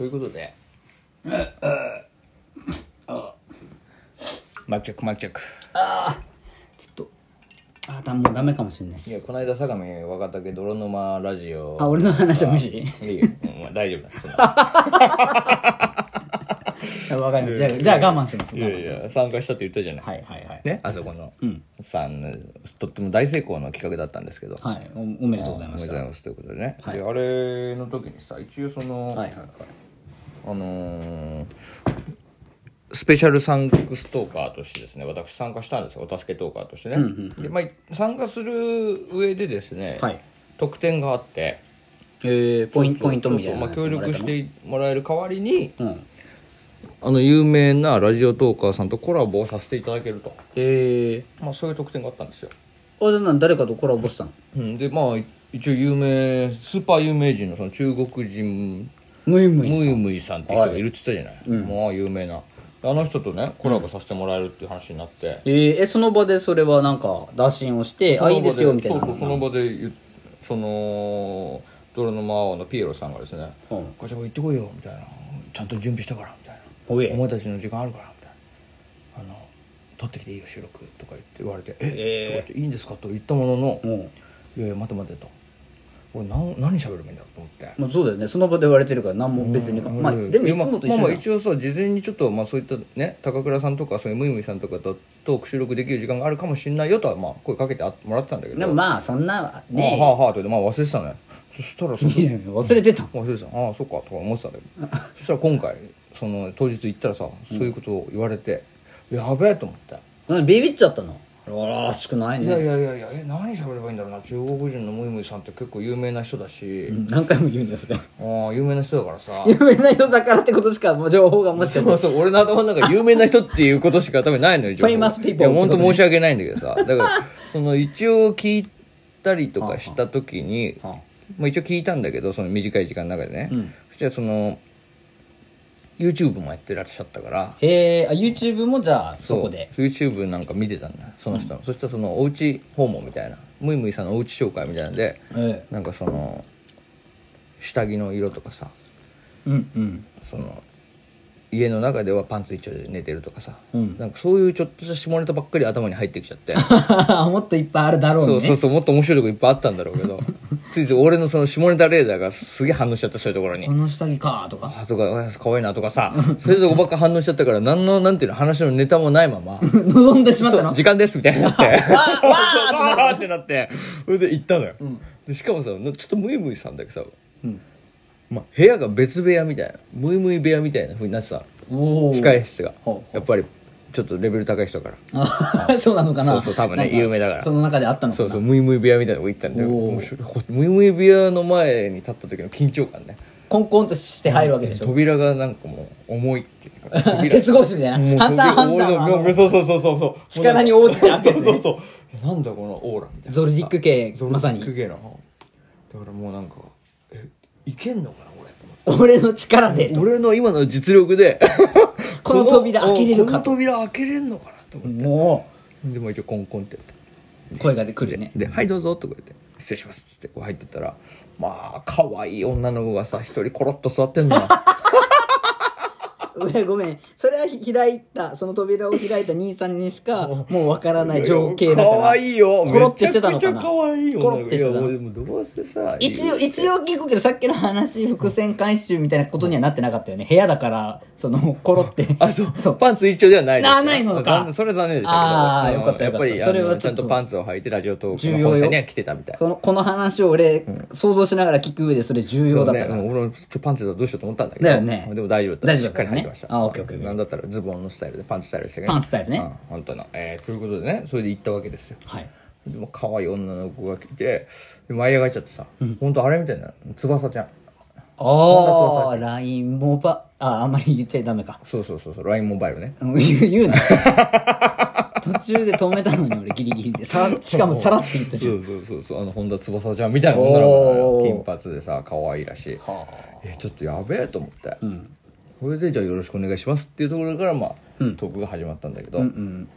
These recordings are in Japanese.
ということで。マッチョックマッチョックああ。ちょっと。あーだもうダメかもしれないです。いやこの間相模若竹泥沼ラジオ。あ俺の話は無視いいよ、うんまあ、大丈夫だ。わかりました。じゃあじゃあ我慢します。いやいや参加したって言ったじゃない、はいはいはい。ね？あそこの、さんとっても大成功の企画だったんですけど。はい。おおめでとうございましたおめでとうございます。ということでね、であれの時にさ一応その、はいはいはいあのースペシャルサンクストーカーとしてですね私参加したんですよ。お助けトーカーとしてね、でまあ、参加する上でですね、はい。特典があって。えー、ポイントポイントみたいなまあ、協力してもらえる代わりにうん。あの有名なラジオトーカーさんとコラボをさせていただけると、えまあ、そういう特典があったんですよ、ー、あれなん誰かとコラボしたの？うん、でまあ一応有名スーパー有名人のその中国人ムイムイムイムイさんっていう人がいるって言ったじゃない、まあ有名な。あの人とねコラボさせてもらえるっていう話になって、えー、えその場でそれはなんか打診をしてあいいですよみたいな。そうそうその場でその泥沼青のピエロさんがですね「うん。ガチャバ行ってこいよ」みたいな「ちゃんと準備したから」みたいな「おいお前たちの時間あるから」みたいな「あの撮ってきていいよ収録」とか言って言われて「え？えー。とか言って「いいんですか?」と言ったものの「うん。いやいや待て待て」と「俺何何喋ればいいんだろう?」と思って。まあ、そうだよね。その場で言われてるから何も別に、まあでもいつもと一緒まあまあ一応さ事前にちょっとまあそういったね高倉さんとかそういうムイムイさんとかとトーク収録できる時間があるかもしれないよとはまあ声かけてあもらってたんだけど。でもまあそんなまあねはあはあと言ってまあ忘れてたのよそしたらそ忘れてた。忘れてた。ああそっかとか思ってたんだけど。そしたら今回その当日行ったらさそういうことを言われて、やべえと思って、何ビビっちゃったの？らしくないね。いやいやいやいやえ何喋ればいいんだろうな。中国人のムイムイさんって結構有名な人だし、うん何回も言うんだよそれ。ああ有名な人だからさ。有名な人だからってことしか情報がもしそうそう俺の頭の中有名な人っていうことしか多分ないのよ 情報 Famous people いや本当申し訳ないんだけどさ。だから その一応聞いたりとかした時にはあ。まあ、一応聞いたんだけどその短い時間の中でね、うん。そしたらその YouTube もやってらっしゃったから。へえあ YouTube もじゃあそこで。そう YouTube なんか見てたんだよその人。の、そしたらそのおうち訪問みたいな。ムイムイさんのおうち紹介みたいなんでえなんかその下着の色とかさえうんうん。その家の中ではパンツ一丁で寝てるとかさ、うん。なんかそういうちょっとした下ネタばっかり頭に入ってきちゃって。もっといっぱいあるだろうね。そうそうそうもっと面白いとこいっぱいあったんだろうけどついつい俺のその下ネタレーダーがすげえ反応しちゃったそういうところに。この下着かとか。あとかあ可愛いなとかさ。そういうとこばっか反応しちゃったから何のなんていうの話のネタもないまま。望んでしまったの？時間ですみたいになって。わわーってなって。それで行ったのよ、でしかもさちょっとムイムイさんだけさ、うん。まあ、部屋が別部屋みたいなムイムイ部屋みたいなふうになってた控え室が。やっぱりちょっとレベル高い人から。あ そうなのかな。そうそう多分ね有名だから。その中であったのそうそうムイムイ部屋みたいなとこ行ったんで面白い。ムイムイ部屋の前に立った時の緊張感ね。コンコンとして入るわけでしょ。扉がなんかもう重いっていうか。扉 鉄格子みたいな。ハンターハンター。そうそうそうそうそう。力に応じてね。そうそうそう。なんだこのオーラみたいなゾルディック系ゾルデまさにィック系なだからもうなんかえいけんのかな俺の力で。俺の今の実力で。この扉開けれるかことの扉開けれんのかなと思って。もでも一応コンコンってやって。う声が来るね。で「はいどうぞ」とか言って「失礼します」っつってこう入ってったらまあ可愛い女の子がさ一人コロッと座ってんの ごめん。それは開いたその扉を開いた兄さんにしか もうわからない情景だから。可愛いよ。コロッてしてたのかな？めちゃくちゃ可愛いよコロッてしてたの？いやもうでもどうせさ一応一応聞くけどさっきの話伏線回収みたいなことにはなってなかったよね。部屋だからそのコロって。あそう。そう。パンツ一丁ではないあないのか。それは残念でしたけど。あーうん。よかったやっぱりそれはちゃんととパンツを履いてラジオトークの本社には来てたみたい。このこの話を俺、想像しながら聞く上でそれ重要だったから、ね、俺パンツだとどうしようと思ったんだけど。だよね。でも大丈夫だった。しっかり履いてましたあオッケーオッケー。なんだったらズボンのスタイルでパンツスタイルでしたけ？どパンツスタイルね。うん本当の。えーということでねそれで行ったわけですよ。はい。でも可愛い女の子が来てで舞い上がっちゃってさ、本当あれみたいな翼ちゃん。ああ LINE モバああんまり言っちゃダメか。そうそうそうそう LINE モバイルね。うん言うな。途中で止めたのに俺ギリギリでさしかもさらって言ったしそうそうそうそうあの本田翼ちゃんみたいな女の子金髪でさ可愛いらしい。はえちょっとやべえと思って、あうんそれでじゃあよろしくお願いしますっていうところからまあ、うん。トークが始まったんだけど、うんうん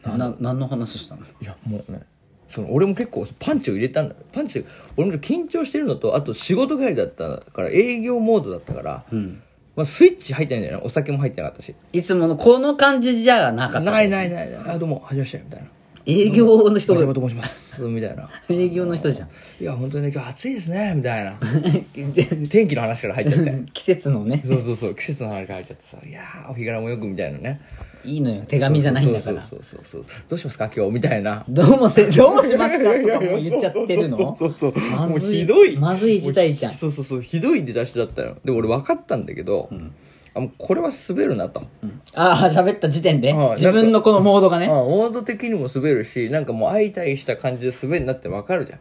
な何の話したの？いやもうねその俺も結構パンチを入れたんだ。よパンチ俺も緊張してるのとあと仕事帰りだったから営業モードだったから、うん。まあ、スイッチ入ってないんだよねお酒も入ってなかったし。いつものこの感じじゃなかった。ないないないない。あどうもはじめましてみたいな営業の人。がと申します。みたいな。営業の人じゃん。いや本当にね今日暑いですねみたいな。天気の話から入っちゃって。季節のね。そうそうそう季節の話から入っちゃってさ「いやーお日柄もよく」みたいなね。いいのよ手紙じゃないんだから。そうそうそうそうどうしますか今日？みたいな。どうもせ どうしますか？とかもう言っちゃってるの？そうそうまずいひどい。まずい事態じゃん。そうそうそうひどい出だしだったよ。で俺分かったんだけど、あもうこれは滑るなと、ああ喋った時点で？はい自分のこのモードがね？あモード的にも滑るしなんかもう相対した感じで滑るなって分かるじゃん。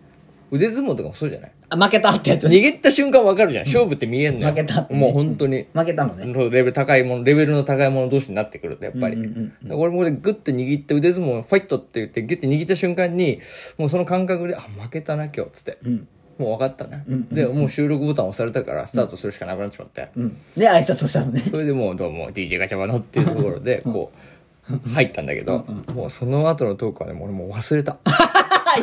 腕相撲とかもそうじゃない？あ負けたってやつ？握った瞬間分かるじゃん。勝負って見えんのよ。負けたって。ねもう本当に。負けたのね。レベル高いものレベルの高いもの同士になってくるとやっぱり、だから俺もこれグッと握って腕相撲ファイトって言ってギュッて握った瞬間にもうその感覚であ負けたな今日っつって、んもう分かったね、でもう収録ボタン押されたからスタートするしかなくなってしまって、うん。で挨拶をしたのね。それでもう「どうも DJ ガチャバの」っていうところでこう入ったんだけどもうその後のトークはねもう俺もう忘れた。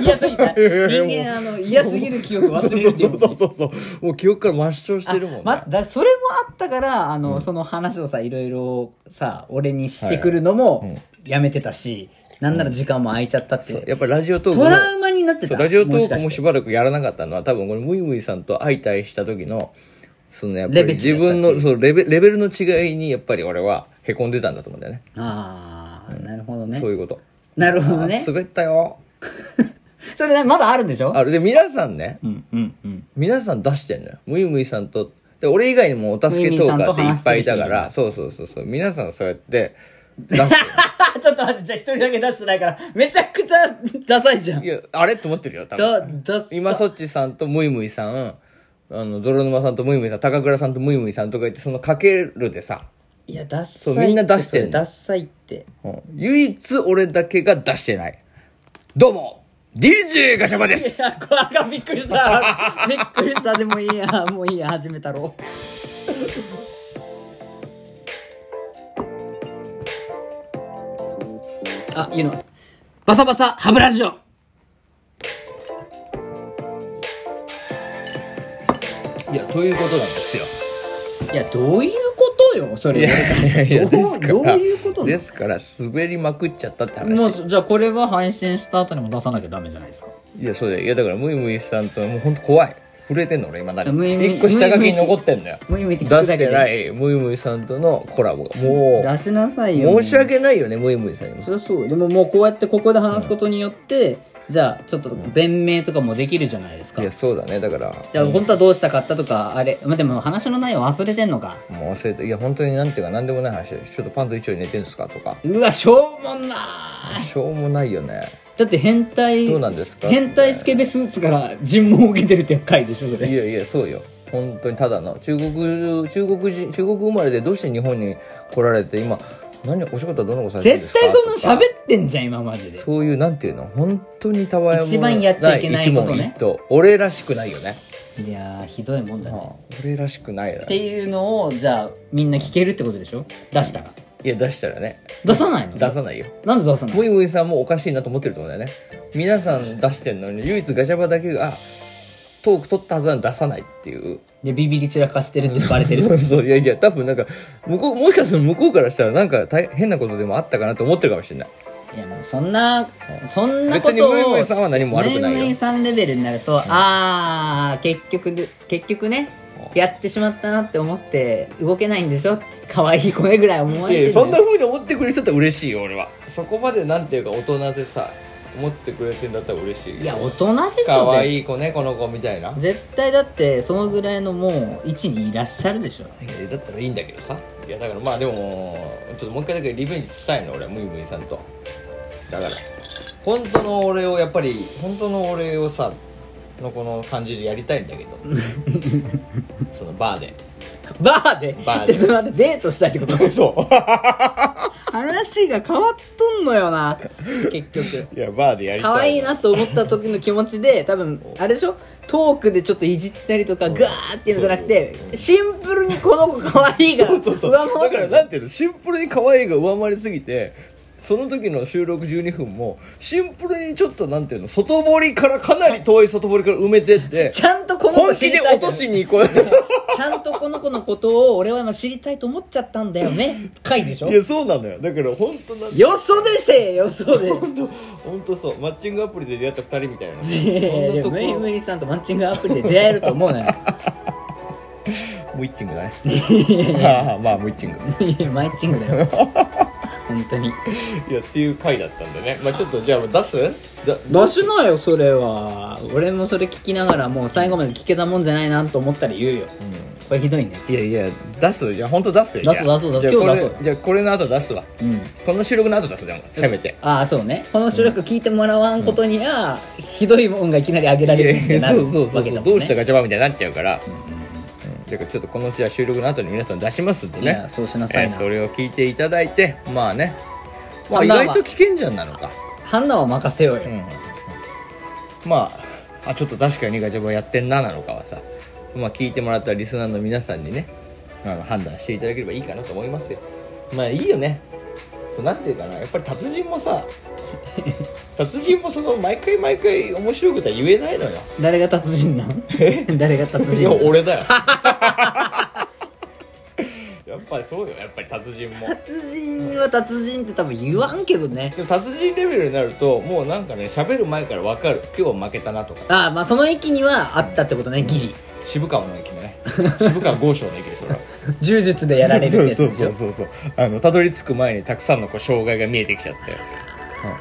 嫌すぎた。人間あの嫌すぎる記憶忘れるっていうそうそうそうそうもう記憶から抹消してるもんね、ま、だそれもあったからあの、その話をさいろいろさ俺にしてくるのもやめてたし、なんなら時間も空いちゃったって、やっぱラジオトークもトラウマになってたラジオトークもししばらくやらなかったのは多分このムイムイさんと相対した時のそのやっぱり自分のそうレベレベルの違いにやっぱり俺はへこんでたんだと思うんだよね。ああなるほどね。そういうこと。なるほどね。あ滑ったよ。それねまだあるんでしょ？あれで皆さんねうんうんうん。皆さん出してんのよ。ムイムイさんとで俺以外にもお助けトーカーっていっぱいいたからそうそうそうそう。皆さんそうやって ちょっと待ってじゃあ一人だけ出してないから。めちゃくちゃダサいじゃん。いやあれって思ってるよ多だ分今そっちさんとムイムイさんあの泥沼さんとムイムイさん高倉さんとムイムイさんとか言ってそのかけるでさ、いやダッサいそうみんな出してんの。それダッサいって。うん。唯一俺だけが出してない。どうも DJ ガチャバでいすやこれびっくりした。びっくりした。でもいいやもういいや始めたろ。あ言うの。バサバサハブラジオ。いやということなんですよ。いやどういうことよそれ。いやいやいやどうですからどういうことなの？ですから滑りまくっちゃったって話。もうじゃあこれは配信した後にも出さなきゃダメじゃないですか。いやそうだよ。いやだからムイムイさんともう本当怖い震えてんの俺今だにムイムイ一個下書きに残ってんだよ。ムイムイって聞出しくだけで。てないムイムイさんとのコラボが。も出しなさいうよ。申し訳ないよねムイムイさんにも。そりゃそう。でももうこうやってここで話すことによって、じゃあちょっと弁明とかもできるじゃないですか。いやそうだね。だからじゃあ本当はどうしたかったとかあれまあでも話の内容忘れてんのか。もう忘れていや本当になんていうか何でもない話でちょっとパンツ一丁に寝てんですかとか。うわしょうもない。しょうもないよねだって変態どうなんですか？変態スケベスーツから尋問を受けてるって回でしょそれ。いやいやそうよ。本当にただの。中国中国人中国生まれでどうして日本に来られて今何お仕事はどんなことされてるんですか？絶対そんな喋ってんじゃん今までで。そういうなんていうの？本当にたわいも一番やっちゃいけないことね。俺らしくないよね、いやーひどいもんだね。はあ俺らしくないな。っていうのをじゃあみんな聞けるってことでしょ？出したらいや出したらね。出さないの？出さないよ。なんで出さない？ムイムイさんもおかしいなと思ってると思うんだよね。皆さん出してんのに唯一ガチャバだけがトーク取ったはずなのに出さないっていう。でビビり散らかしてるってバレてる。そういやいや多分なんか向こうもしかすると向こうからしたらなんか大変なことでもあったかなと思ってるかもしれない。いやもうそんなそんなことを別にムイムイさんは何も悪くないよ。ムイムイさんレベルになると、ああ結局で結局ねやってしまったなって思って動けないんでしょ可愛い子ねぐらい思われてるそんな風に思ってくれる人だったら嬉しいよ俺は。そこまでなんていうか大人でさ思ってくれてんだったら嬉しいいや大人でしょ可絶愛い子ねこの子みたいな。い絶対だってそのぐらいのもう位置にいらっしゃるでしょ。やだったらいいんだけどさ。いやだからまあでもちょっともう一回だけリベンジしたいの俺はムイムイさんと。だから本当の俺をやっぱり本当の俺をさのこの感じでやりたいんだけど。そのバーで。バーで？バーで。でそれ待ってデートしたいってこと？そ話が変わっとんのよな。結局。ういやバーでやりたい可愛いなと思った時の気持ちで多分あれでしょ？トークでちょっといじったりとかガーっていうのじゃなくてシンプルにこの子可愛いがそうそうそう。上回ってる。だからなんていうの？シンプルに可愛いが上回りすぎてその時の収録12分もシンプルにちょっとなんていうの外堀からかなり遠い外堀から埋めてって ちゃんとこの子本気で落としに行こう。ちゃんとこの子ののことを俺は今知りたいと思っちゃったんだよね。回でしょ？いやそうなのよ。だから本当なんよそでせえよそで。本当本当そう。マッチングアプリで出会った二人みたいな。そんなとこ。ムイさんとマッチングアプリで出会えると思うなよ。ムイッチングだね。まあムイッチング。マイチングだよ本当に。いやっていう回だったんでね。まあちょっとじゃあ出す？だ出しなよそれは。俺もそれ聞きながらもう最後まで聞けたもんじゃないなと思ったら言うよ。これひどいね。いやいや出す？じゃあ本当出すよ出す出す出す。今日出そうじゃあこれの後出すわ。うん。この収録の後出すじゃんせめて。ああそうね。この収録聞いてもらわんことには、ひどいもんがいきなり上げられるってなるそうそうそうわけだもんねどうしたガチャバみたいになっちゃうから、うんだからちょっとこのうちは収録の後に皆さん出しますんでね。そうしなさいな。えーそれを聞いていただいてまあね。まあ意外と危険じゃんなのか、判断は任せようよ、うんまああちょっと確かにガチャバやってんななのかはさ。まあ聞いてもらったリスナーの皆さんにねあの判断していただければいいかなと思いますよ。まあいいよね。そうなんていうかな。やっぱり達人もさ達人もその毎回毎回面白いことは言えないのよ。誰が達人なん？誰が達いや人俺だよ。やっぱりそうよ。やっぱり達人も。達人は達人って多分言わんけどね。でも達人レベルになるともうなんかね喋る前から分かる。今日は負けたなとか。ああまあその駅にはあったってことねギリ。渋川の駅のね。渋川豪商の駅でそれは柔術でやられるってそうやつでしょ。そうそうそうそう。あのたどり着く前にたくさんのこう障害が見えてきちゃって、う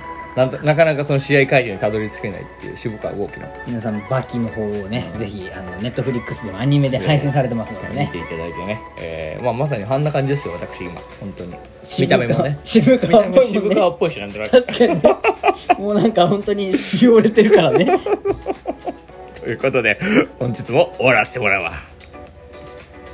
んなんとなかなかその試合会場にたどり着けないっていう渋川豪輝の。皆さんバキの方をね、ぜひあのネットフリックスでもアニメで配信されてますのでね。見ていただいてね、えーまあ、まさにあんな感じですよ私今。本当に。見た目もね。渋川っぽい渋川っぽいしなんとなく確かにね。もうなんか本当にしおれてるからね。ということで本日も終わらせてもらうわ